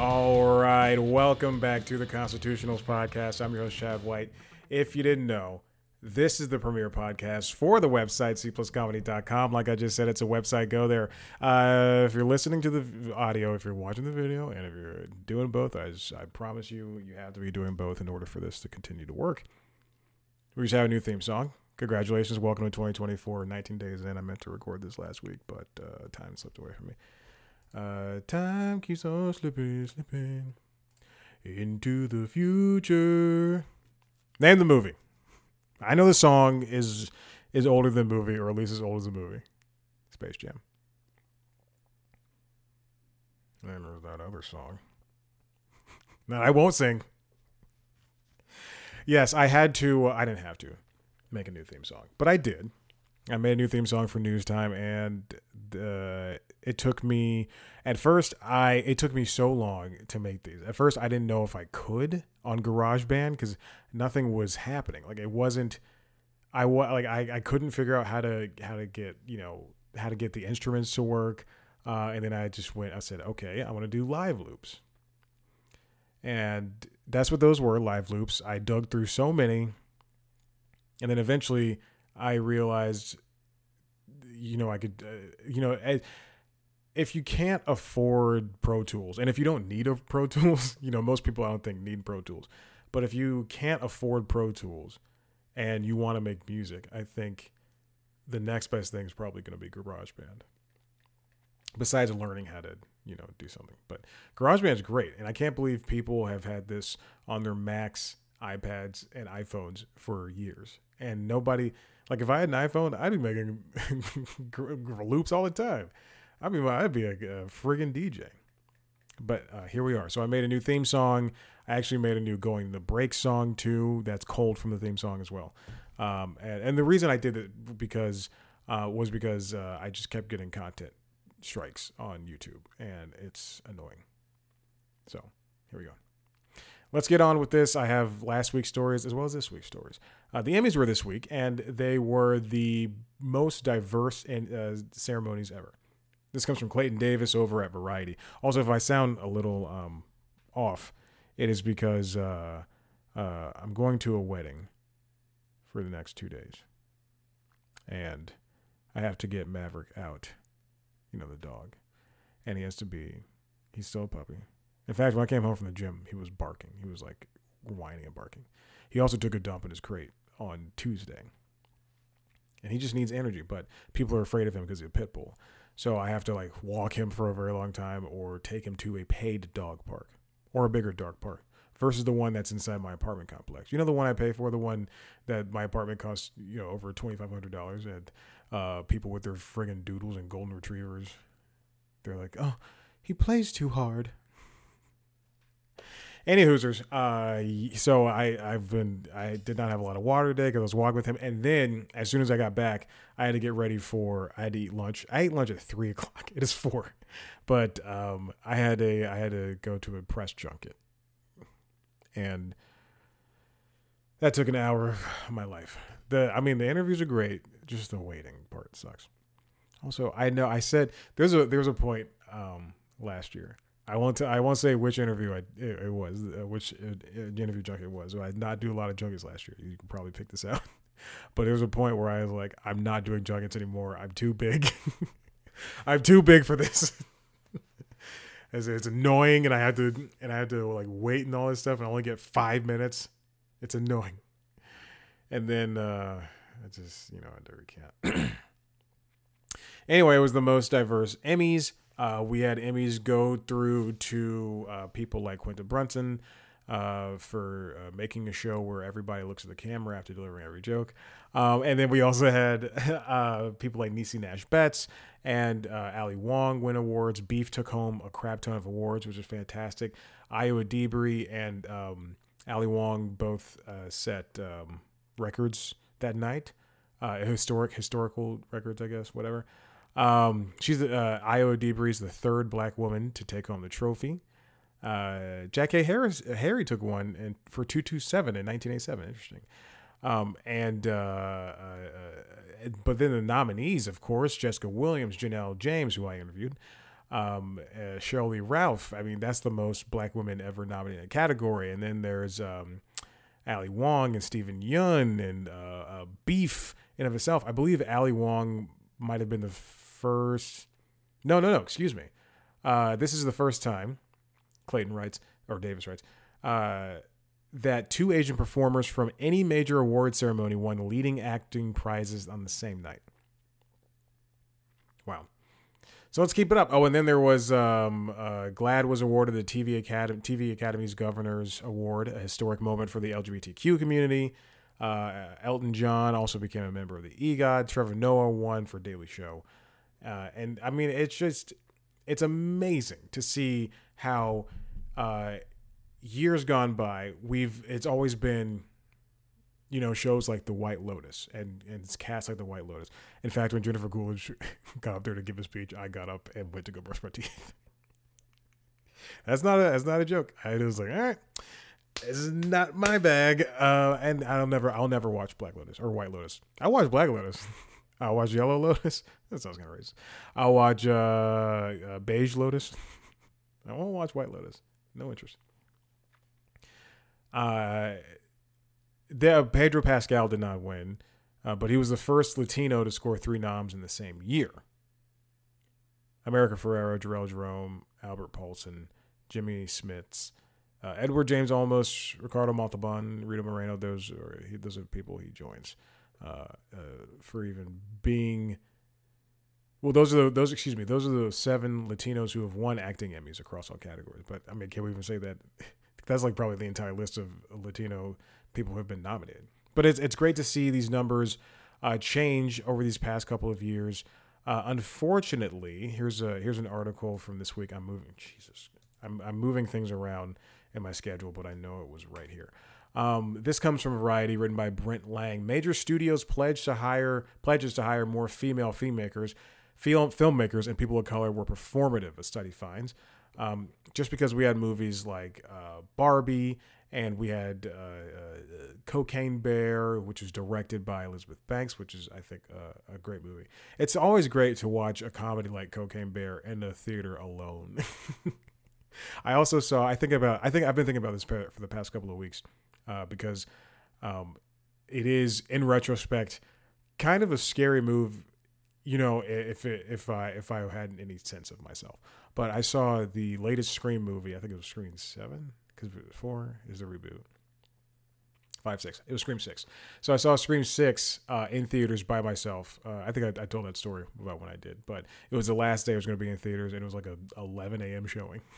All right, welcome back to the Constitutionals podcast. I'm your host Chad White. If you didn't know, this is the premier podcast for the website cpluscomedy.com. Like I just said, it's a website. Go there. Uh, if you're listening to the audio, if you're watching the video, and if you're doing both, I, just, I promise you, you have to be doing both in order for this to continue to work. We just have a new theme song. Congratulations, welcome to 2024. 19 days in, I meant to record this last week, but uh, time slipped away from me. Uh, time keeps on slipping, slipping into the future. Name the movie. I know the song is is older than the movie, or at least as old as the movie. Space Jam. And there's that other song. no, I won't sing. Yes, I had to. I didn't have to make a new theme song, but I did. I made a new theme song for News Time, and uh, it took me at first. I it took me so long to make these. At first, I didn't know if I could on GarageBand because nothing was happening. Like it wasn't. I was like I, I couldn't figure out how to how to get you know how to get the instruments to work, uh, and then I just went. I said, okay, I want to do live loops, and that's what those were live loops. I dug through so many, and then eventually I realized, you know, I could, uh, you know, if you can't afford Pro Tools, and if you don't need a Pro Tools, you know, most people I don't think need Pro Tools, but if you can't afford Pro Tools and you want to make music, I think the next best thing is probably going to be GarageBand. Besides learning how to, you know, do something, but GarageBand is great, and I can't believe people have had this on their Macs, iPads, and iPhones for years, and nobody like if I had an iPhone, I'd be making loops all the time. I mean, I'd be a, a friggin' DJ. But uh, here we are. So I made a new theme song. I actually made a new going the break song too. That's cold from the theme song as well. Um, and, and, the reason I did it because uh, was because uh, I just kept getting content strikes on YouTube, and it's annoying. So here we go. Let's get on with this. I have last week's stories as well as this week's stories. Uh, the Emmys were this week, and they were the most diverse in, uh, ceremonies ever. This comes from Clayton Davis over at Variety. Also, if I sound a little um, off, it is because uh, uh I'm going to a wedding for the next two days, and I have to get Maverick out. You know the dog, and he has to be. He's still a puppy. In fact, when I came home from the gym, he was barking. He was like whining and barking. He also took a dump in his crate on Tuesday. And he just needs energy, but people are afraid of him because he's a pit bull. So I have to like walk him for a very long time or take him to a paid dog park or a bigger dog park versus the one that's inside my apartment complex. You know the one I pay for, the one that my apartment costs, you know, over twenty five hundred dollars, and uh, people with their friggin' doodles and golden retrievers, they're like, oh, he plays too hard. Any Hoosers. Uh, so I I've been I did not have a lot of water today because I was walking with him, and then as soon as I got back, I had to get ready for I had to eat lunch. I ate lunch at three o'clock. It is four, but um, I had a I had to go to a press junket, and that took an hour of my life. The I mean the interviews are great, just the waiting part sucks. Also, I know I said there's a there's a point um, last year I won't. T- I won't say which interview I, it, it was, uh, which uh, interview junket it was. I did not do a lot of junkets last year. You can probably pick this out. but there was a point where I was like, I'm not doing junkets anymore. I'm too big. I'm too big for this. it's, it's annoying, and I had to and I had to like wait and all this stuff, and I only get five minutes. It's annoying. And then uh, I just you know I recant. anyway, it was the most diverse Emmys uh, we had Emmys go through to uh, people like Quinta Brunson uh, for uh, making a show where everybody looks at the camera after delivering every joke. Um, and then we also had uh, people like Niecy Nash Betts and uh, Ali Wong win awards. Beef took home a crap ton of awards, which is fantastic. Ayo Edebiri and um, Ali Wong both set um, records that night, historic historical records, I guess, whatever. Um, she's uh, Ayo Edebiri is the third black woman to take home the trophy. Uh, Jackée Harris Harry took one in, for two two seven in nineteen eighty seven. Interesting. Um, and uh, uh, but then the nominees, of course, Jessica Williams, Janelle James, who I interviewed, Um, uh, Sheryl Ralph, I mean, that's the most black women ever nominated in a category. And then there's um, Ali Wong and Steven Yeun and uh, uh, Beef in of itself. I believe Ali Wong might have been the first. No, no, no. Excuse me. Uh, this is the first time, Clayton writes, or Davis writes, uh, that two Asian performers from any major award ceremony won leading acting prizes on the same night. Wow. So let's keep it up. Oh, and then there was um, uh, GLAAD was awarded the TV Academy TV Academy's Governors Award, a historic moment for the LGBTQ community. Uh, Elton John also became a member of the EGOT. Trevor Noah won for Daily Show, uh, and I mean it's just it's amazing to see how uh, years gone by we've it's always been you know, shows like The White Lotus and, and it's cast like The White Lotus. In fact, when Jennifer Coolidge got up there to give a speech, I got up and went to go brush my teeth. that's not a that's not a joke. I was like, all right, is not my bag. Uh, and I'll never I'll never watch Black Lotus or White Lotus. I watch Black Lotus. I'll watch Yellow Lotus. That sounds kind of racist. I'll watch uh, uh, Beige Lotus. I won't watch White Lotus. No interest. Uh, Pedro Pascal did not win, uh, but he was the first Latino to score three noms in the same year. America Ferrera, Jharrel Jerome, Albert Paulsen, Jimmy Smits, uh, Edward James Olmos, Ricardo Montalban, Rita Moreno. Those are those are people he joins uh, uh, for even being. Well, those are the, those. Excuse me. Those are the seven Latinos who have won acting Emmys across all categories. But I mean, can we even say that? That's like probably the entire list of Latino people who have been nominated. But it's it's great to see these numbers uh, change over these past couple of years. Uh, unfortunately, here's a here's an article from this week. I'm moving. Jesus, I'm I'm moving things around in my schedule, but I know it was right here. Um, this comes from Variety, written by Brent Lang. Major studios pledge to hire pledges to hire more female filmmakers, film filmmakers, and people of color were performative. A study finds. Um, just because we had movies like uh, Barbie and we had uh, uh, Cocaine Bear, which was directed by Elizabeth Banks, which is I think uh, a great movie. It's always great to watch a comedy like Cocaine Bear in the theater alone. I also saw. I think about. I think I've been thinking about this for the past couple of weeks uh, because um, it is, in retrospect, kind of a scary move. You know, if it, if I if I had any sense of myself. But I saw the latest Scream movie. I think it was Scream Seven because four is the reboot. Five, six. It was Scream six. So I saw Scream six uh, in theaters by myself. Uh, I think I, I, told that story about when I did, but it was the last day I was going to be in theaters, and it was like a 11 a.m. showing.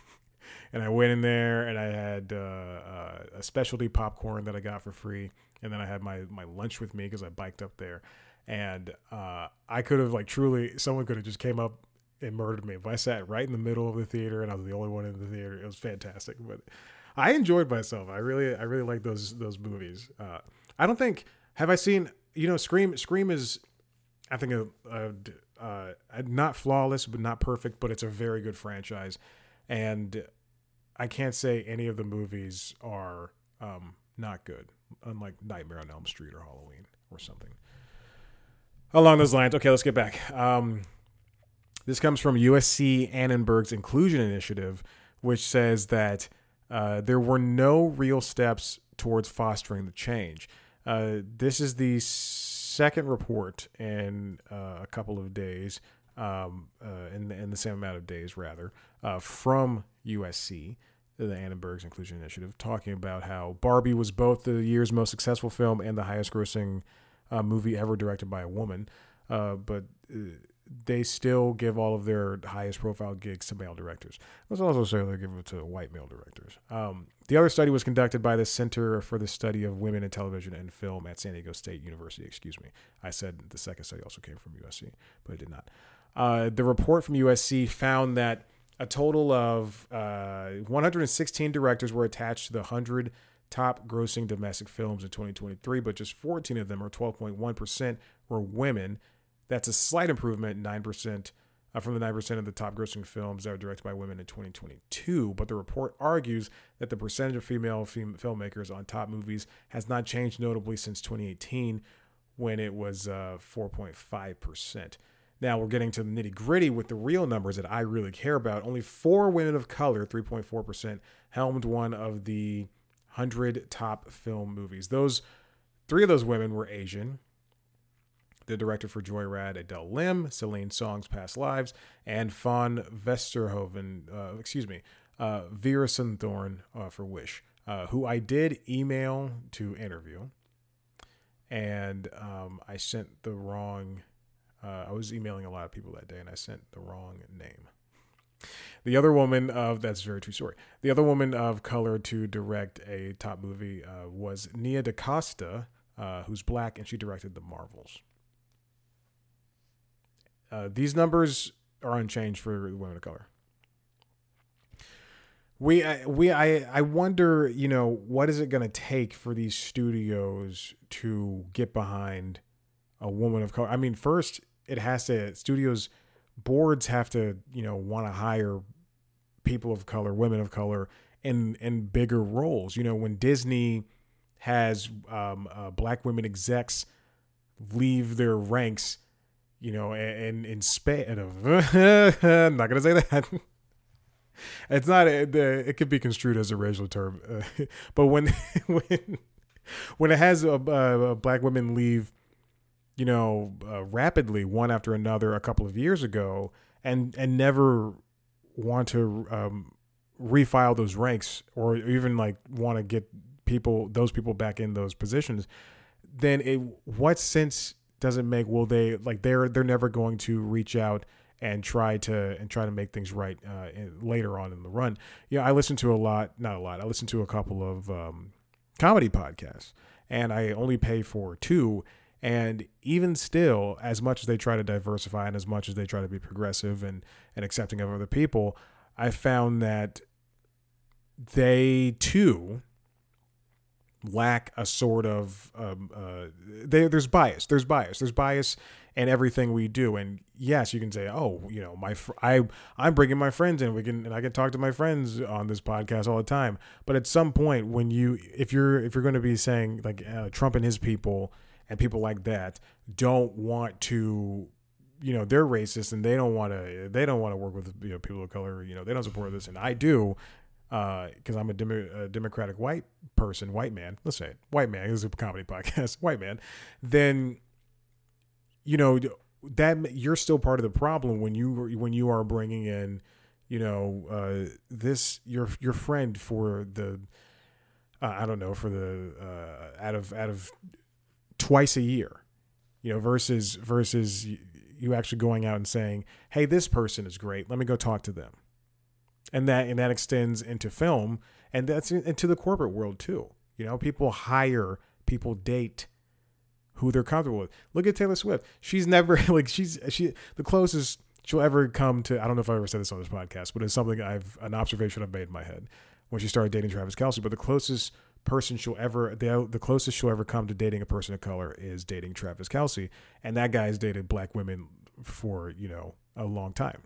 and I went in there, and I had uh, uh, a specialty popcorn that I got for free, and then I had my my lunch with me because I biked up there, and uh, I could have like truly someone could have just came up and murdered me if I sat right in the middle of the theater and I was the only one in the theater. It was fantastic, but I enjoyed myself. I really, I really like those those movies. Uh, I don't think have I seen you know Scream. Scream is, I think a, a, uh, not flawless, but not perfect, but it's a very good franchise, and I can't say any of the movies are um, not good, unlike Nightmare on Elm Street or Halloween or something along those lines. Okay, let's get back. Um, this comes from USC Annenberg's Inclusion Initiative, which says that uh, there were no real steps towards fostering the change. Uh, this is the second report in uh, a couple of days, um, uh, in, the, in the same amount of days, rather, uh, from USC, the Annenberg's Inclusion Initiative, talking about how Barbie was both the year's most successful film and the highest grossing movie ever directed by a woman. but they still give all of their highest profile gigs to male directors. Let's also say they give it to white male directors. Um, the other study was conducted by the Center for the Study of Women in Television and Film at San Diego State University. Excuse me. I said the second study also came from USC, but it did not. Uh, the report from USC found that a total of uh, 116 directors were attached to the 100 top grossing domestic films in 2023, but just 14 of them, or 12.1%, were women that's a slight improvement, 9% uh, from the 9% of the top grossing films that were directed by women in 2022. But the report argues that the percentage of female fem- filmmakers on top movies has not changed notably since 2018 when it was uh, 4.5%. Now we're getting to the nitty gritty with the real numbers that I really care about. Only four women of color, 3.4%, helmed one of the 100 top film movies. Those three of those women were Asian. The director for Joyride, Adele Lim, Celine Song's Past Lives, and Fawn Vesterhoven, uh, excuse me, uh, Veerasunthorn uh, for Wish, uh, who I did email to interview. And um, I sent the wrong uh, I was emailing a lot of people that day, and I sent the wrong name. The other woman of that's very true story. The other woman of color to direct a top movie uh, was Nia DaCosta, uh, who's black, and she directed The Marvels. Uh, these numbers are unchanged for women of color. We, we, I, I wonder, you know, what is it going to take for these studios to get behind a woman of color? I mean, first it has to studios boards have to you know want to hire people of color, women of color in in bigger roles. You know, when Disney has um, uh, black women execs leave their ranks, you know, and in Spain, I'm not gonna say that. it's not. It, it could be construed as a racial term, uh, but when when when it has a, a black women leave you know, uh, rapidly one after another a couple of years ago, and and never want to um, refile those ranks or even like want to get people those people back in those positions, then it what sense does it make? Will they like they're they're never going to reach out and try to and try to make things right uh, later on in the run? Yeah, I listen to a lot, not a lot. I listen to a couple of um, comedy podcasts, and I only pay for two and even still, as much as they try to diversify and as much as they try to be progressive and, and accepting of other people, I found that they too lack a sort of um, uh, they, there's bias. There's bias. There's bias in everything we do. And yes, you can say, oh, you know, my fr- I I'm bringing my friends in. We can and I can talk to my friends on this podcast all the time. But at some point, when you if you're if you're going to be saying like uh, Trump and his people and people like that don't want to you know they're racist and they don't want to they don't want to work with you know people of color you know they don't support this. And i do because uh, i'm a, Demo- a, democratic white person white man let's say it white man this is a comedy podcast white man then you know that you're still part of the problem when you when you are bringing in you know uh, this your your friend for the uh, I don't know for the uh, out of out of twice a year, you know, versus versus you actually going out and saying, "Hey, this person is great. Let me go talk to them," and that and that extends into film and that's into the corporate world too. You know, people hire, people date who they're comfortable with. Look at Taylor Swift. She's never like she's she the closest she'll ever come to. I don't know if I ever said this on this podcast, but it's something I've an observation I've made in my head when she started dating Travis Kelce. But the closest person she'll ever the the closest she'll ever come to dating a person of color is dating Travis Kelce, and that guy's dated black women for you know a long time.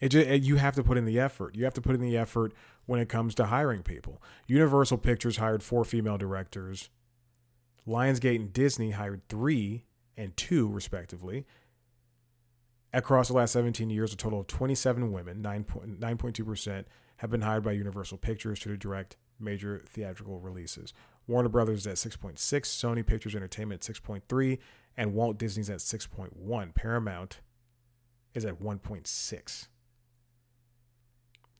It just, you have to put in the effort. You have to put in the effort when it comes to hiring people. Universal Pictures hired four female directors. Lionsgate and Disney hired three and two, respectively. Across the last 17 years, a total of 27 women, 9.2%, have been hired by Universal Pictures to direct major theatrical releases. Warner Brothers is at 6.6, Sony Pictures Entertainment at 6.3, and Walt Disney's at 6.1. Paramount is at 1.6.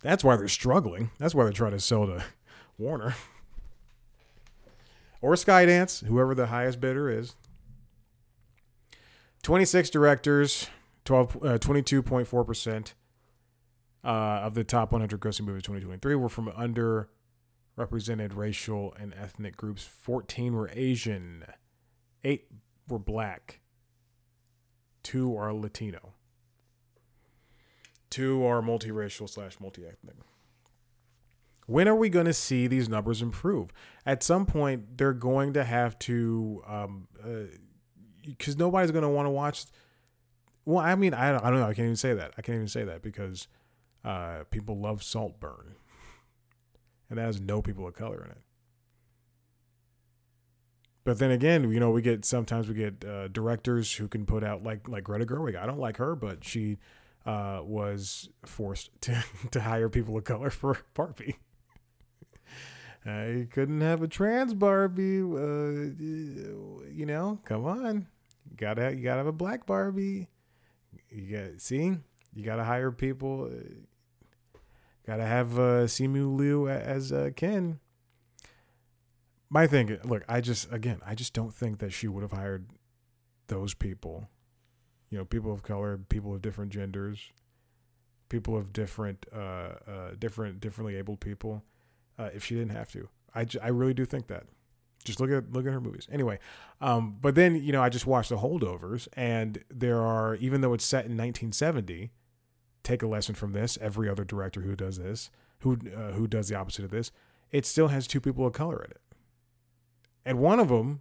That's why they're struggling. That's why they're trying to sell to Warner. or Skydance, whoever the highest bidder is. 26 directors, 12, uh, 22.4% uh, of the top 100 grossing movies 2023 were from underrepresented racial and ethnic groups. 14 were Asian, eight were black, two are Latino, two are multiracial slash multi-ethnic. When are we going to see these numbers improve? At some point, they're going to have to, because um, uh, nobody's going to want to watch. Well, I mean, I, I don't know. I can't even say that. I can't even say that because uh, people love Saltburn, and that has no people of color in it. but then again, you know, we get sometimes we get uh, directors who can put out like like Greta Gerwig. I don't like her, but she uh, was forced to to hire people of color for Barbie. I couldn't have a trans Barbie. Uh, you know, come on, you gotta you gotta have a black Barbie. You got see, you gotta hire people. Gotta have uh, Simu Liu as uh, Ken. My thing, look, I just again, I just don't think that she would have hired those people. You know, people of color, people of different genders, people of different, uh, uh, different, differently abled people uh, if she didn't have to. I, I really do think that. Just look at look at her movies. Anyway, um, but then you know I just watched The Holdovers, and there are even though it's set in 1970, take a lesson from this. Every other director who does this, who uh, who does the opposite of this, it still has two people of color in it, and one of them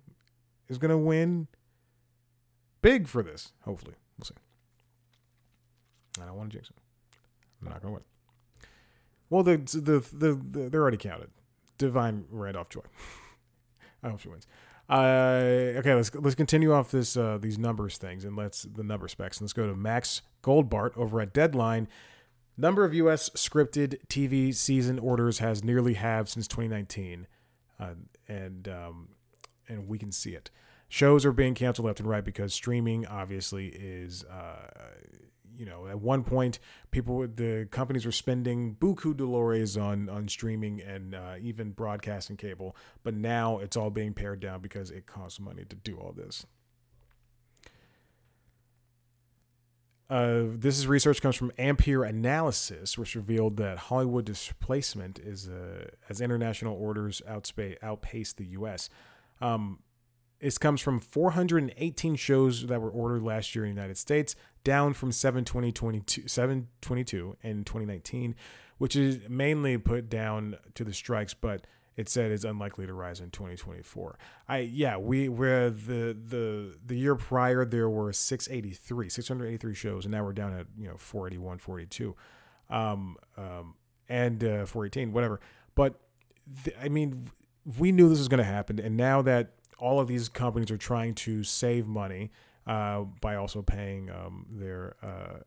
is going to win big for this. Hopefully, we'll see. I don't want to jinx it. I'm not going to win. Well, the, the the, the they're already counted. Da'Vine Randolph Joy. I hope she wins. Uh, okay, let's let's continue off this uh, these numbers things and let's the number specs. Let's go to Max Goldbart over at Deadline. Number of U.S. scripted TV season orders has nearly halved since 2019, uh, and um, and we can see it. Shows are being canceled left and right because streaming obviously is uh, you know, at one point, people, the companies were spending buku dollars on on streaming and uh, even broadcasting cable, but now it's all being pared down because it costs money to do all this. Uh, this is research comes from Ampere Analysis, which revealed that Hollywood displacement is uh, as international orders outspace, outpace the U.S. Um, this comes from 418 shows that were ordered last year in the United States, down from 722, 722 in 2019, which is mainly put down to the strikes, but it said is unlikely to rise in 2024. I yeah, we were the the the year prior there were 683, 683 shows, and now we're down at you know 481, 42, um, um, and uh, 418, whatever. But th- I mean, we knew this was going to happen, and now that all of these companies are trying to save money uh, by also paying um, their uh,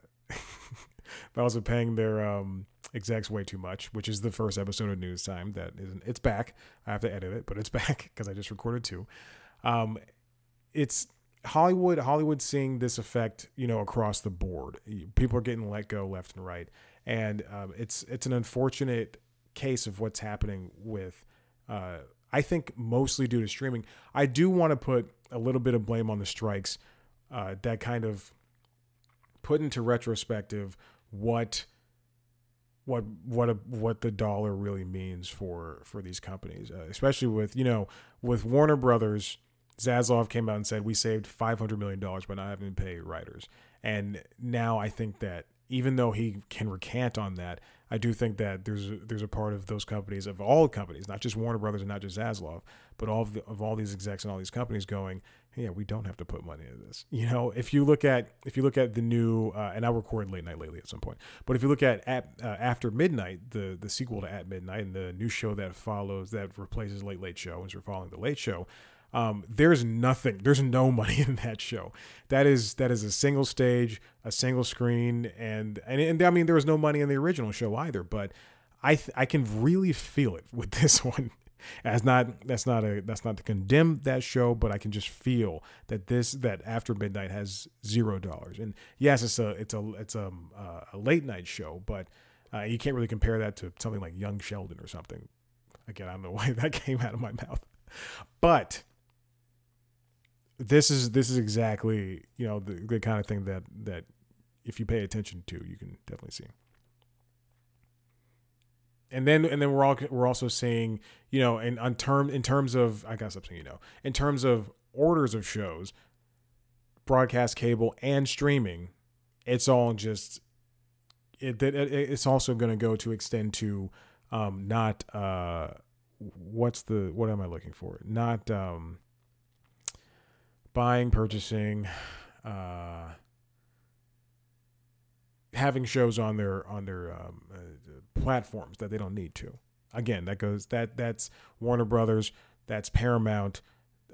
by also paying their um, execs way too much, which is the first episode of News Time that isn't. It's back. I have to edit it, but it's back because I just recorded two. Um, it's Hollywood. Hollywood seeing this effect, you know, across the board. People are getting let go left and right, and um, it's it's an unfortunate case of what's happening with. Uh, I think mostly due to streaming. I do want to put a little bit of blame on the strikes uh, that kind of put into retrospective what what what a, what the dollar really means for for these companies, uh, especially with you know with Warner Brothers. Zaslav came out and said we saved five hundred million dollars by not having to pay writers, and now I think that even though he can recant on that, I do think that there's a, there's a part of those companies of all companies, not just Warner Brothers and not just Zaslav, but all of, the, of all these execs and all these companies going, hey, yeah, we don't have to put money into this. You know, if you look at if you look at the new, uh, and I'll record late night lately at some point, but if you look at, at uh, After Midnight, the the sequel to At Midnight, and the new show that follows that replaces Late Late Show, as we're following the Late Show. Um, there's nothing. There's no money in that show. That is that is a single stage, a single screen, and and, and I mean there was no money in the original show either. But I th- I can really feel it with this one. As not that's not a that's not to condemn that show, but I can just feel that this that After Midnight has zero dollars. And yes, it's a it's a it's a, uh, a late night show, but uh, you can't really compare that to something like Young Sheldon or something. Again, I don't know why that came out of my mouth, but this is this is exactly you know the, the kind of thing that that if you pay attention to you can definitely see. And then and then we're all we're also seeing you know in on term in terms of I got something you know in terms of orders of shows broadcast cable and streaming it's all just it, it it's also going to go to extend to um not uh what's the what am I looking for? Not um buying, purchasing, uh, having shows on their on their um, uh, platforms that they don't need to. Again, that goes that that's Warner Brothers, that's Paramount,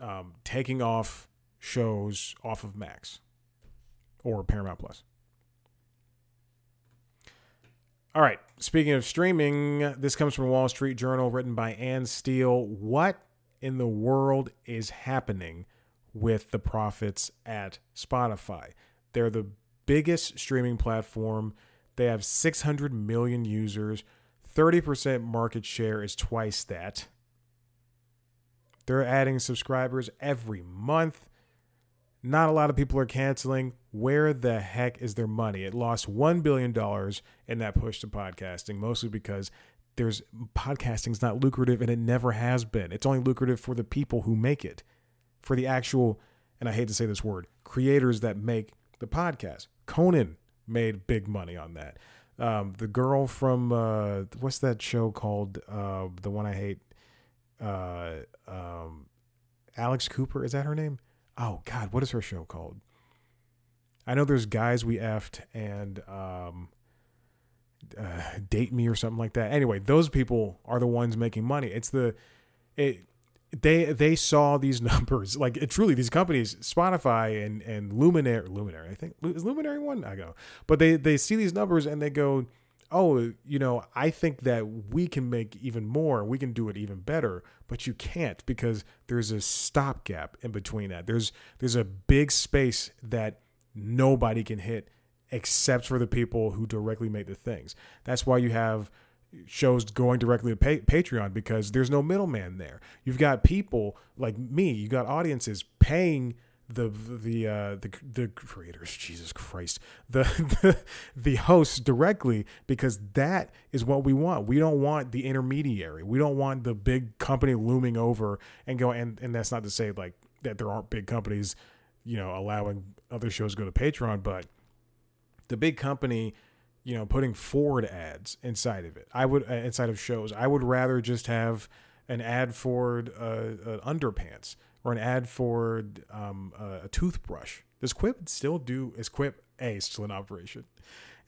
um, taking off shows off of Max or Paramount Plus. All right. Speaking of streaming, this comes from Wall Street Journal, written by Ann Steele. What in the world is happening with the profits at Spotify? They're the biggest streaming platform. They have 600 million users. 30% market share is twice that. They're adding subscribers every month. Not a lot of people are canceling. Where the heck is their money? It lost $1 billion in that push to podcasting, mostly because there's podcasting's not lucrative and it never has been. It's only lucrative for the people who make it, for the actual, and I hate to say this word, creators that make the podcast. Conan made big money on that. Um, the girl from uh, what's that show called? Uh, the one I hate. Uh, um, Alex Cooper is that her name? oh God, what is her show called? I know there's guys we effed and um, uh, date me or something like that. Anyway, those people are the ones making money. It's the it they they saw these numbers. Like it truly these companies Spotify and and Luminary Luminary I think is Luminary one? I go. But they they see these numbers and they go oh, you know, I think that we can make even more, we can do it even better, but you can't because there's a stopgap in between that. There's there's a big space that nobody can hit except for the people who directly make the things. That's why you have shows going directly to pay- Patreon because there's no middleman there. You've got people like me, you got audiences paying the the uh, the the creators, Jesus Christ, the, the the hosts directly because that is what we want. We don't want the intermediary. We don't want the big company looming over and go. And and that's not to say like that there aren't big companies, you know, allowing other shows to go to Patreon, but the big company you know putting Ford ads inside of it i would uh, inside of shows i would rather just have an ad for uh, uh, underpants or an ad for um, a, toothbrush. Does Quip still do? Is Quip A still in operation?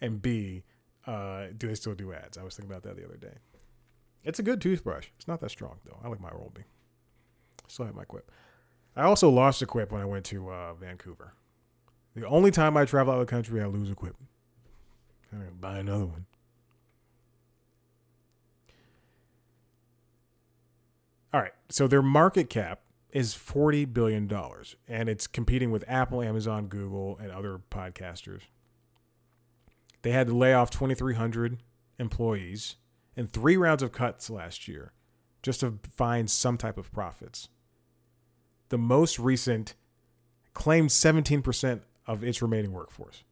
And B, uh, do they still do ads? I was thinking about that the other day. It's a good toothbrush. It's not that strong though. I like my Oral B. Still have my Quip. I also lost a Quip when I went to uh, Vancouver. The only time I travel out of the country, I lose a Quip. I gotta buy another one. All right. So their market cap is $40 billion and it's competing with Apple, Amazon, Google, and other podcasters. They had to lay off 2,300 employees in three rounds of cuts last year just to find some type of profits. The most recent claimed 17% of its remaining workforce.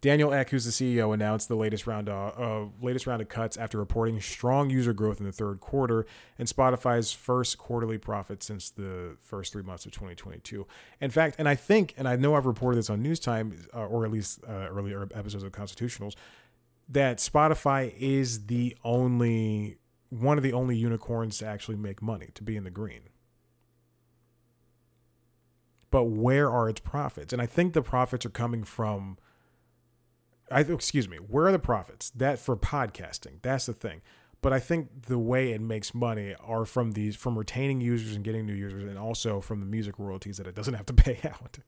Daniel Ek, who's the CEO, announced the latest round of, uh, latest round of cuts after reporting strong user growth in the third quarter and Spotify's first quarterly profit since the first three months of 2022. In fact, and I think, and I know I've reported this on News Time uh, or at least uh, earlier episodes of Constitutionals, that Spotify is the only one of the only unicorns to actually make money to be in the green. But where are its profits? And I think the profits are coming from I excuse me, where are the profits? That for podcasting. That's the thing. But I think the way it makes money are from these from retaining users and getting new users and also from the music royalties that it doesn't have to pay out.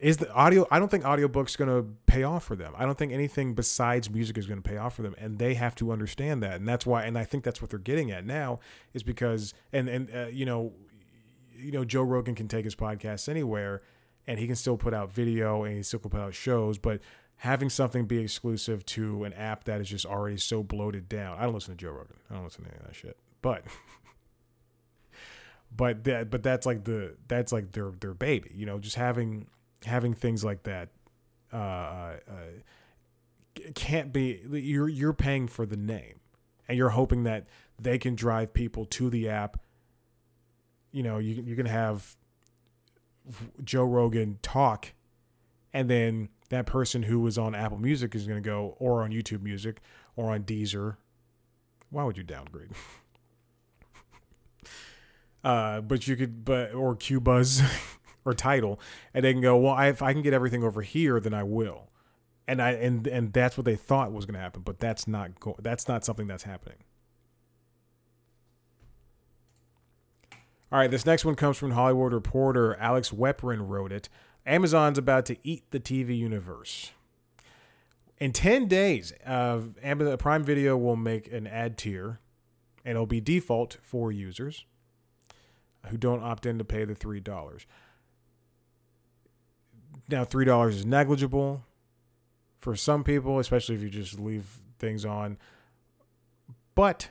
Is the audio I don't think audiobooks going to pay off for them. I don't think anything besides music is going to pay off for them and they have to understand that. And that's why and I think that's what they're getting at now is because and and uh, you know you know, Joe Rogan can take his podcast anywhere and he can still put out video and he still can put out shows, but having something be exclusive to an app that is just already so bloated down. I don't listen to Joe Rogan. I don't listen to any of that shit. But but that but that's like the that's like their their baby, you know, just having having things like that uh, uh, can't be you're you're paying for the name and you're hoping that they can drive people to the app you know, you you can have Joe Rogan talk, and then that person who was on Apple Music is going to go, or on YouTube Music, or on Deezer. Why would you downgrade? uh, but you could, but or Qobuz or Tidal, and they can go. Well, I, if I can get everything over here, then I will. and I and and that's what they thought was going to happen, but that's not go- that's not something that's happening. All right, this next one comes from Hollywood Reporter. Alex Weprin wrote it. Amazon's about to eat the TV universe. In 10 days, uh, Amazon Prime Video will make an ad tier, and it'll be default for users who don't opt in to pay the $3. Now, $3 is negligible for some people, especially if you just leave things on. But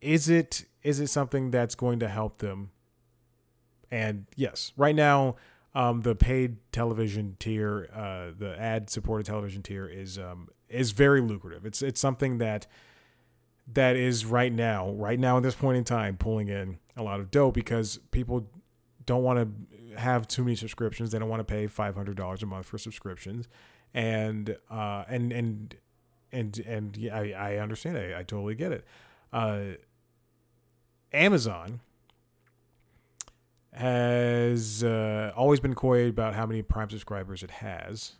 is it is it something that's going to help them? And yes, right now, um, the paid television tier, uh, the ad supported television tier is um, is very lucrative. It's it's something that that is right now, right now at this point in time, pulling in a lot of dough because people don't want to have too many subscriptions. They don't want to pay five hundred dollars a month for subscriptions, and uh, and and and and yeah, I, I understand. I, I totally get it. Uh, Amazon has uh, always been coy about how many Prime subscribers it has.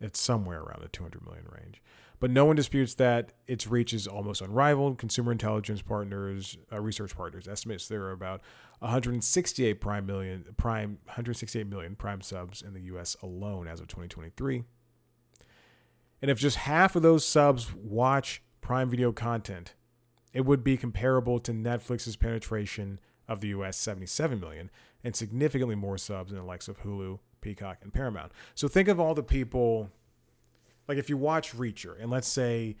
It's somewhere around the 200 million range. But no one disputes that its reach is almost unrivaled. Consumer intelligence partners, uh, research partners estimates there are about 168 prime million prime 168 million prime subs in the US alone as of 2023. And if just half of those subs watch Prime Video content, it would be comparable to Netflix's penetration of the US 77 million and significantly more subs than the likes of Hulu, Peacock, and Paramount. So think of all the people like if you watch Reacher and let's say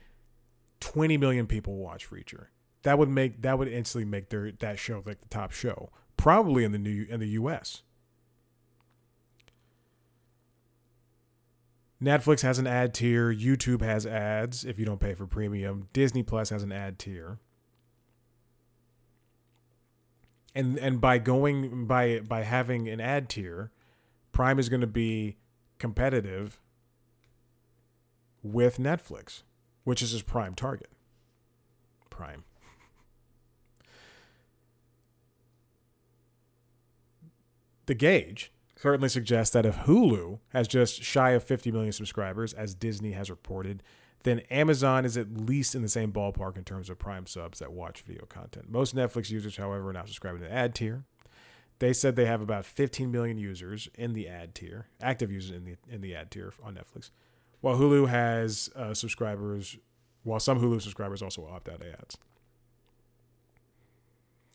20 million people watch Reacher, that would make that would instantly make their that show like the top show, probably in the new in the US. Netflix has an ad tier, YouTube has ads if you don't pay for premium, Disney Plus has an ad tier. And and by going by by having an ad tier, Prime is going to be competitive with Netflix, which is his prime target. Prime. the gauge certainly suggests that if Hulu has just shy of 50 million subscribers, as Disney has reported, then Amazon is at least in the same ballpark in terms of Prime subs that watch video content. Most Netflix users, however, are not subscribing to the ad tier. They said they have about 15 million users in the ad tier, active users in the in the ad tier on Netflix, while Hulu has uh, subscribers. While some Hulu subscribers also opt out of ads.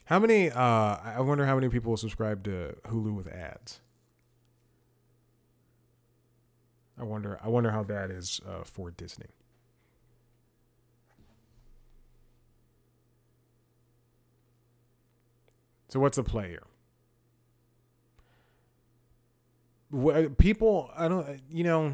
How many? Uh, I wonder how many people subscribe to Hulu with ads. I wonder. I wonder how that is uh, for Disney. So what's the play here? People, I don't, you know.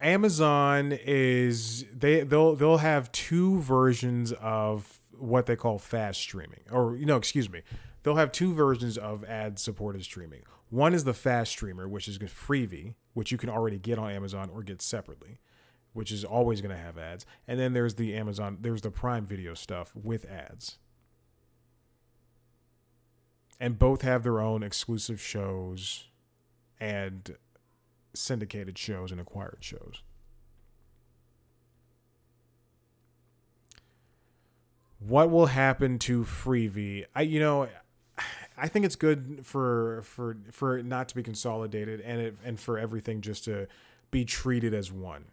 Amazon is they they'll they'll have two versions of what they call fast streaming, or you know, excuse me, they'll have two versions of ad supported streaming. One is the fast streamer, which is Freevee, which you can already get on Amazon or get separately, which is always going to have ads. And then there's the Amazon, there's the Prime Video stuff with ads. And both have their own exclusive shows and syndicated shows and acquired shows. What will happen to Freevee? I you know, I think it's good for for for it not to be consolidated and it, and for everything just to be treated as one.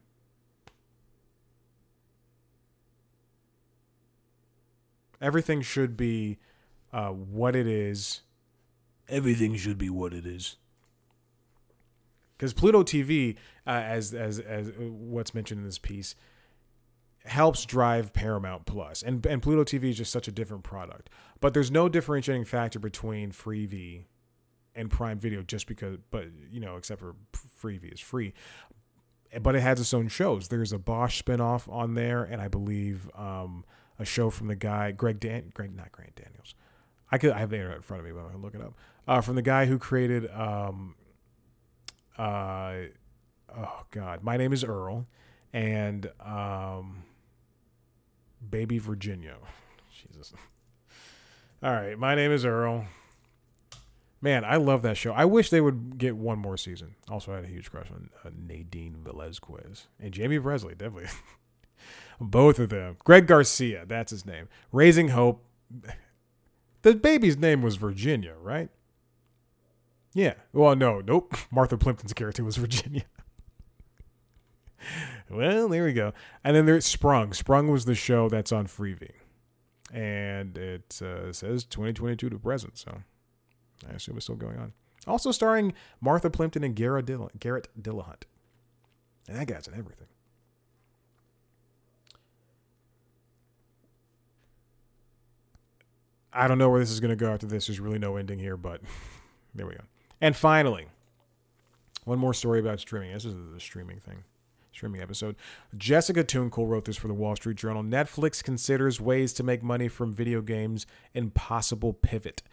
Everything should be uh, what it is. Everything should be what it is. Because Pluto TV, uh, as as as what's mentioned in this piece, helps drive Paramount Plus. And and Pluto TV is just such a different product. But there's no differentiating factor between Freevee and Prime Video just because but you know, except for Freevee is free. But it has its own shows. There's a Bosch spinoff on there, and I believe um, a show from the guy Greg Dan Greg not Grant Daniels. I could I have the internet in front of me, but I can look it up. Uh, from the guy who created um, uh, oh god, my name is Earl, and um, Baby Virginia. Jesus. All right, my name is Earl. Man, I love that show. I wish they would get one more season. Also, I had a huge crush on uh, Nadine Velazquez and Jaime Pressly, definitely. Both of them. Greg Garcia, that's his name. Raising Hope. The baby's name was Virginia, right? Yeah. Well, no, nope. Martha Plimpton's character was Virginia. Well, there we go. And then there's Sprung. Sprung was the show that's on Freevee. And it uh, says 2022 to present, so I assume it's still going on. Also starring Martha Plimpton and Garrett, Dill- Garrett Dillahunt. And that guy's in everything. I don't know where this is going to go after this. There's really no ending here, but there we go. And finally, one more story about streaming. This is the streaming thing, streaming episode. Jessica Toonkel wrote this for the Wall Street Journal. Netflix considers ways to make money from video games and possible pivot.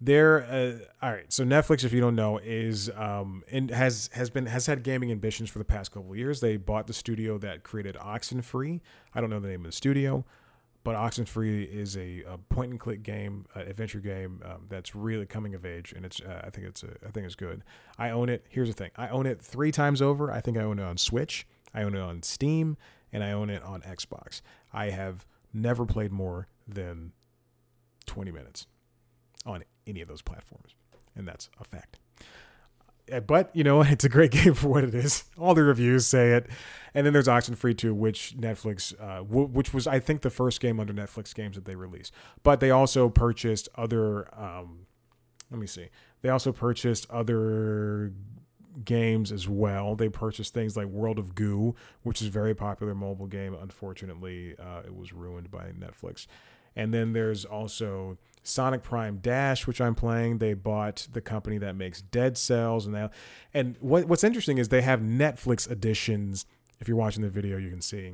There, uh, all right. So Netflix, if you don't know, is um and has has been has had gaming ambitions for the past couple years. They bought the studio that created Oxenfree. I don't know the name of the studio but Oxenfree is a, a point and click game, uh, adventure game um, that's really coming of age, and it's uh, I think it's a, I think it's good. I own it. Here's the thing: I own it three times over. I think I own it on Switch, I own it on Steam, and I own it on Xbox. I have never played more than 20 minutes on any of those platforms, and that's a fact. Uh, but you know it's a great game for what it is. All the reviews say it, and then there's Oxenfree 2, which Netflix, uh, w- which was I think the first game under Netflix games that they released. But they also purchased other. Um, let me see. They also purchased other games as well. They purchased things like World of Goo, which is a very popular mobile game. Unfortunately, uh, it was ruined by Netflix. And then there's also Sonic Prime Dash, which I'm playing. They bought the company that makes Dead Cells, and that. And what, what's interesting is they have Netflix editions. If you're watching the video, you can see.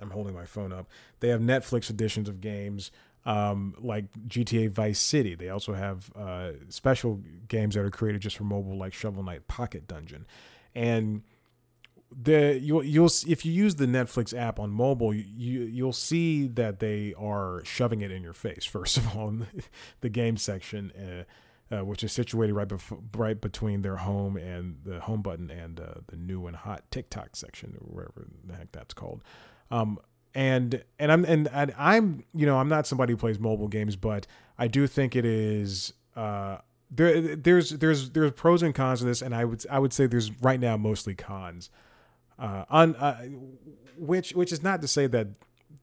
I'm holding my phone up. They have Netflix editions of games um, like GTA Vice City. They also have uh, special games that are created just for mobile, like Shovel Knight Pocket Dungeon, and the you'll you'll if you use the Netflix app on mobile, you you'll see that they are shoving it in your face. First of all, in the game section, uh, uh, which is situated right bef- right between their home and the home button and uh, the new and hot TikTok section, or wherever the heck that's called. Um, and and I'm and, and I'm you know I'm not somebody who plays mobile games, but I do think it is. Uh, there, there's there's there's pros and cons to this, and I would I would say there's right now mostly cons uh, on uh, which which is not to say that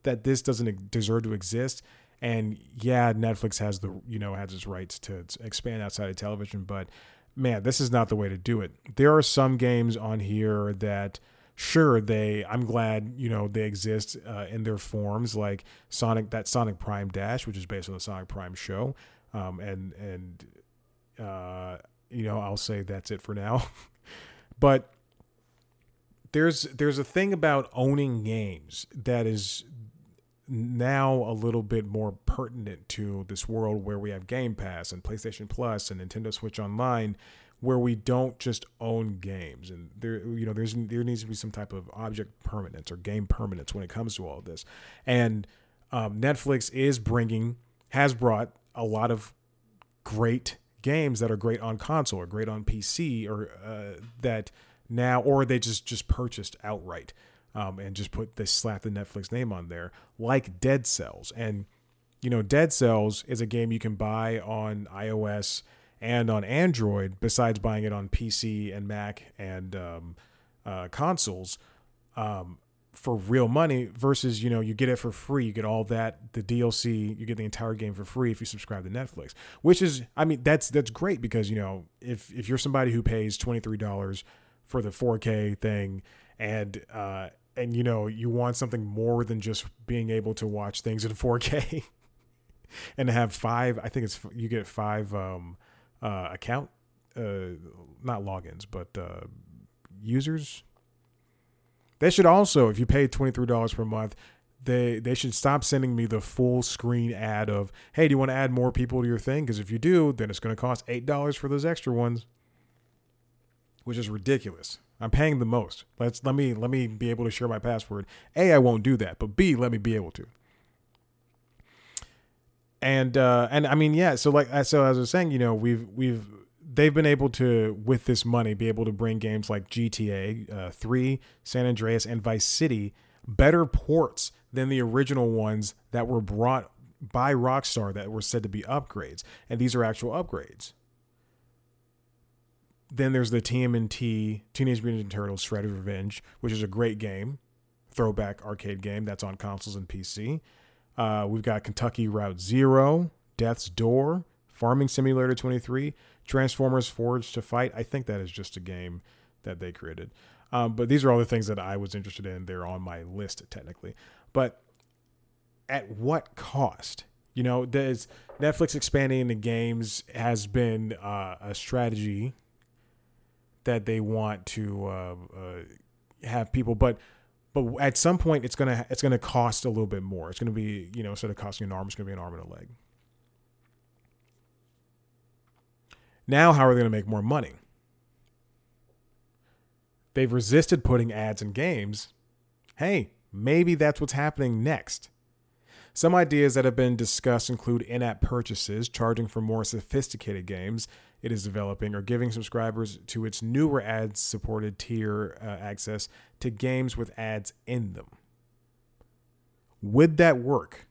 that this doesn't deserve to exist. And yeah, Netflix has the you know has its rights to expand outside of television, but man, this is not the way to do it. There are some games on here that sure they I'm glad you know they exist uh, in their forms like Sonic that Sonic Prime Dash, which is based on the Sonic Prime show, um, and and uh, you know I'll say that's it for now, but there's there's a thing about owning games that is now a little bit more pertinent to this world where we have Game Pass and PlayStation Plus and Nintendo Switch Online where we don't just own games and there you know there's there needs to be some type of object permanence or game permanence when it comes to all of this and um, Netflix is bringing has brought a lot of great games that are great on console or great on PC or uh, that now, or they just just purchased outright um, and just put they slap the Netflix name on there, like Dead Cells. And you know, Dead Cells is a game you can buy on iOS and on Android, besides buying it on PC and Mac and um, uh, consoles. Um, for real money versus you know you get it for free you get all that the DLC you get the entire game for free if you subscribe to Netflix which is I mean that's that's great because you know if if you're somebody who pays $23 for the 4K thing, and uh, and you know you want something more than just being able to watch things in 4K, and have five. I think it's you get five um, uh, account, uh, not logins, but uh, users. They should also, if you pay twenty three dollars per month, they they should stop sending me the full screen ad of hey do you want to add more people to your thing because if you do then it's going to cost eight dollars for those extra ones which is ridiculous. I'm paying the most. Let's let me let me be able to share my password. A, I won't do that, but B, let me be able to. And uh, and I mean, yeah. So like, so as I was saying, you know, we've we've they've been able to with this money be able to bring games like GTA uh, three, San Andreas, and Vice City better ports than the original ones that were brought by Rockstar that were said to be upgrades, and these are actual upgrades. Then there's the TMNT Teenage Mutant Turtles Shredder's Revenge, which is a great game, throwback arcade game that's on consoles and PC. Uh, we've got Kentucky Route Zero, Death's Door, Farming Simulator 23, Transformers Forged to Fight. I think that is just a game that they created. Um, but these are all the things that I was interested in. They're on my list technically. But at what cost? You know, there's Netflix expanding into games has been uh, a strategy that they want to uh, uh, have people, but but at some point it's gonna it's gonna cost a little bit more. It's gonna be you know instead of costing an arm, it's gonna be an arm and a leg. Now, how are they gonna make more money? They've resisted putting ads in games. Hey, maybe that's what's happening next. Some ideas that have been discussed include in app purchases, charging for more sophisticated games it is developing, or giving subscribers to its newer ads supported tier uh, access to games with ads in them. Would that work?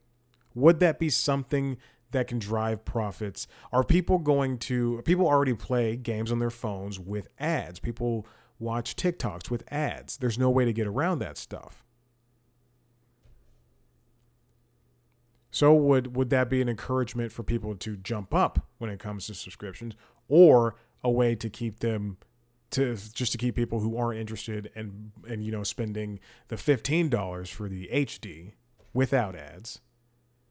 Would that be something that can drive profits? Are people going to, people already play games on their phones with ads? People watch TikToks with ads. There's no way to get around that stuff. So would would that be an encouragement for people to jump up when it comes to subscriptions or a way to keep them to just to keep people who aren't interested and and you know spending the $15 for the HD without ads.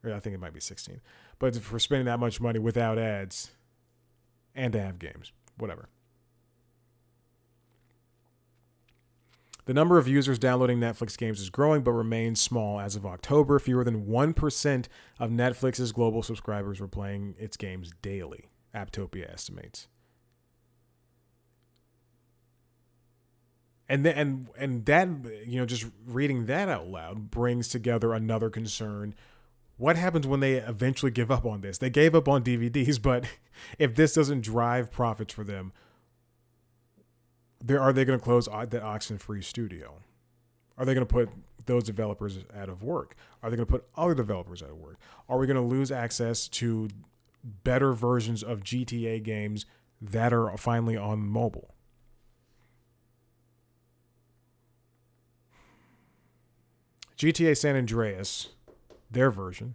Or I think it might be 16. But for spending that much money without ads and to have games, whatever. The number of users downloading Netflix games is growing but remains small. As of October, fewer than 1% of Netflix's global subscribers were playing its games daily, Apptopia estimates. And then, and and that you know just reading that out loud brings together another concern. What happens when they eventually give up on this? They gave up on DVDs, but if this doesn't drive profits for them, there are they going to close the Oxenfree studio? Are they going to put those developers out of work? Are they going to put other developers out of work? Are we going to lose access to better versions of GTA games that are finally on mobile? GTA San Andreas, their version,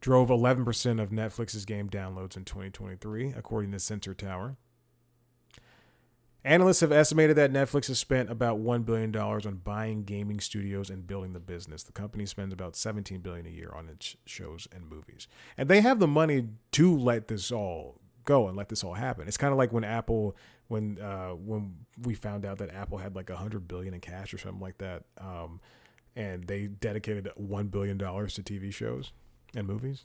drove 11% of Netflix's game downloads in 2023, according to Sensor Tower. Analysts have estimated that Netflix has spent about $1 billion on buying gaming studios and building the business. The company spends about 17 billion a year on its shows and movies. And they have the money to let this all go and let this all happen. It's kind of like when Apple when uh, when we found out that Apple had like a hundred billion in cash or something like that, um, and they dedicated one billion dollars to TV shows and movies.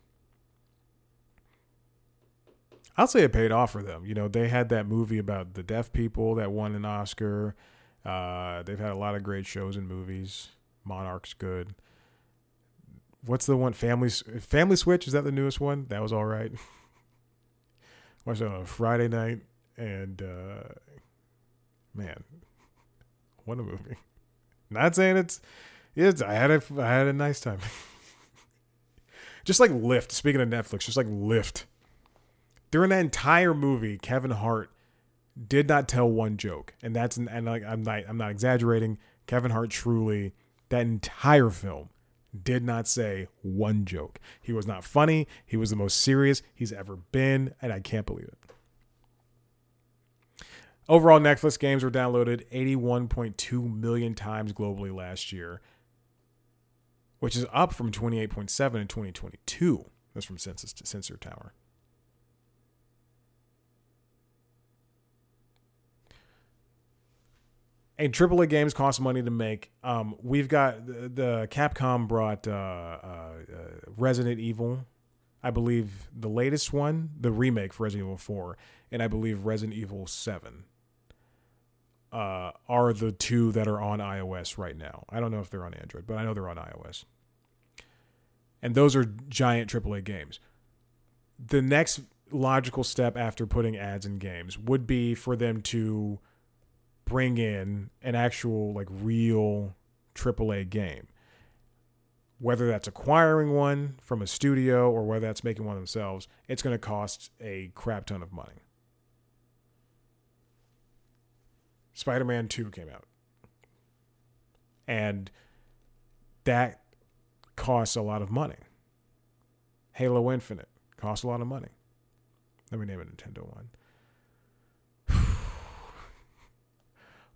I'll say it paid off for them. You know, they had that movie about the deaf people that won an Oscar. Uh, they've had a lot of great shows and movies. Monarch's good. What's the one? Family Family Switch is that the newest one? That was all right. Watched it on Friday night, and uh, man, what a movie! Not saying it's it's. I had a I had a nice time. just like Lift. Speaking of Netflix, just like Lift during that entire movie, Kevin Hart did not tell one joke, and that's and like I'm not I'm not exaggerating. Kevin Hart truly that entire film did not say one joke. He was not funny. He was the most serious he's ever been, and I can't believe it. Overall, Netflix games were downloaded 81.2 million times globally last year, which is up from 28.7 in 2022. That's from Census to Sensor Tower. And AAA games cost money to make. Um, we've got the, the Capcom brought uh, uh, uh, Resident Evil, I believe the latest one, the remake for Resident Evil Four, and I believe Resident Evil Seven. Uh, are the two that are on iOS right now. I don't know if they're on Android, but I know they're on iOS. And those are giant AAA games. The next logical step after putting ads in games would be for them to bring in an actual, like, real AAA game. Whether that's acquiring one from a studio or whether that's making one themselves, it's going to cost a crap ton of money. Spider Man 2 came out. And that costs a lot of money. Halo Infinite costs a lot of money. Let me name a Nintendo one.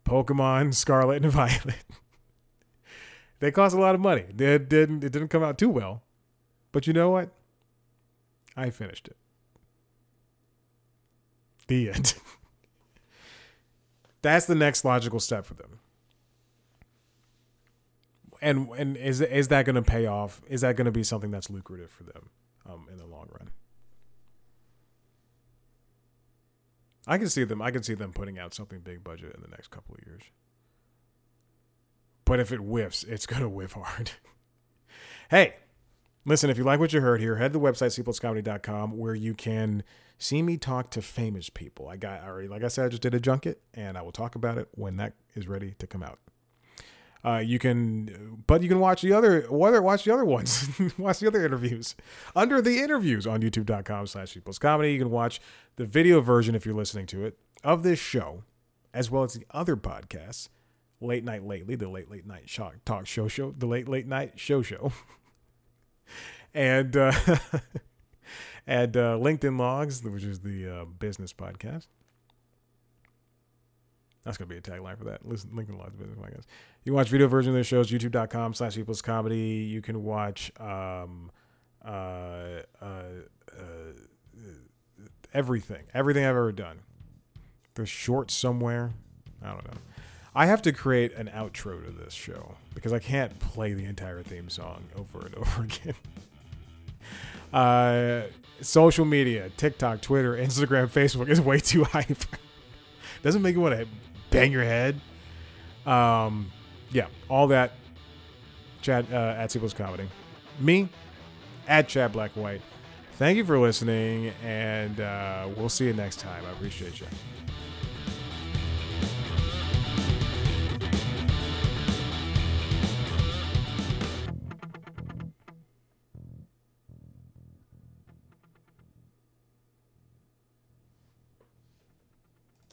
Pokemon Scarlet and Violet. they cost a lot of money. It didn't it didn't come out too well. But you know what? I finished it. The end. That's the next logical step for them. And and is is that going to pay off? Is that going to be something that's lucrative for them um, in the long run? I can see them. I can see them putting out something big budget in the next couple of years. But if it whiffs, it's to whiff hard. hey, listen, if you like what you heard here, head to the website, cpluscomedy.com, where you can see me talk to famous people. I got already, like I said, I just did a junket, and I will talk about it when that is ready to come out. Uh, you can, but you can watch the other, whether watch the other ones, watch the other interviews under the interviews on YouTube.com slash Comedy. You can watch the video version if you're listening to it of this show, as well as the other podcasts, Late Night Lately, the Late Late Night shock, Talk Show Show, the Late Late Night Show Show, and uh, and uh, LinkedIn Logs, which is the uh, business podcast. That's gonna be a tagline for that. Listen, LinkedIn Logs business podcast. You can watch video version of the shows youtube.com slash equals comedy. You can watch um, uh, uh, uh, everything, everything I've ever done. There's shorts somewhere. I don't know. I have to create an outro to this show because I can't play the entire theme song over and over again. Uh, social media, TikTok, Twitter, Instagram, Facebook is way too hype. Doesn't make you want to bang your head. Um, yeah, all that. Chad uh, at Sequels Comedy. Me at Chad Black and White. Thank you for listening, and uh, we'll see you next time. I appreciate you.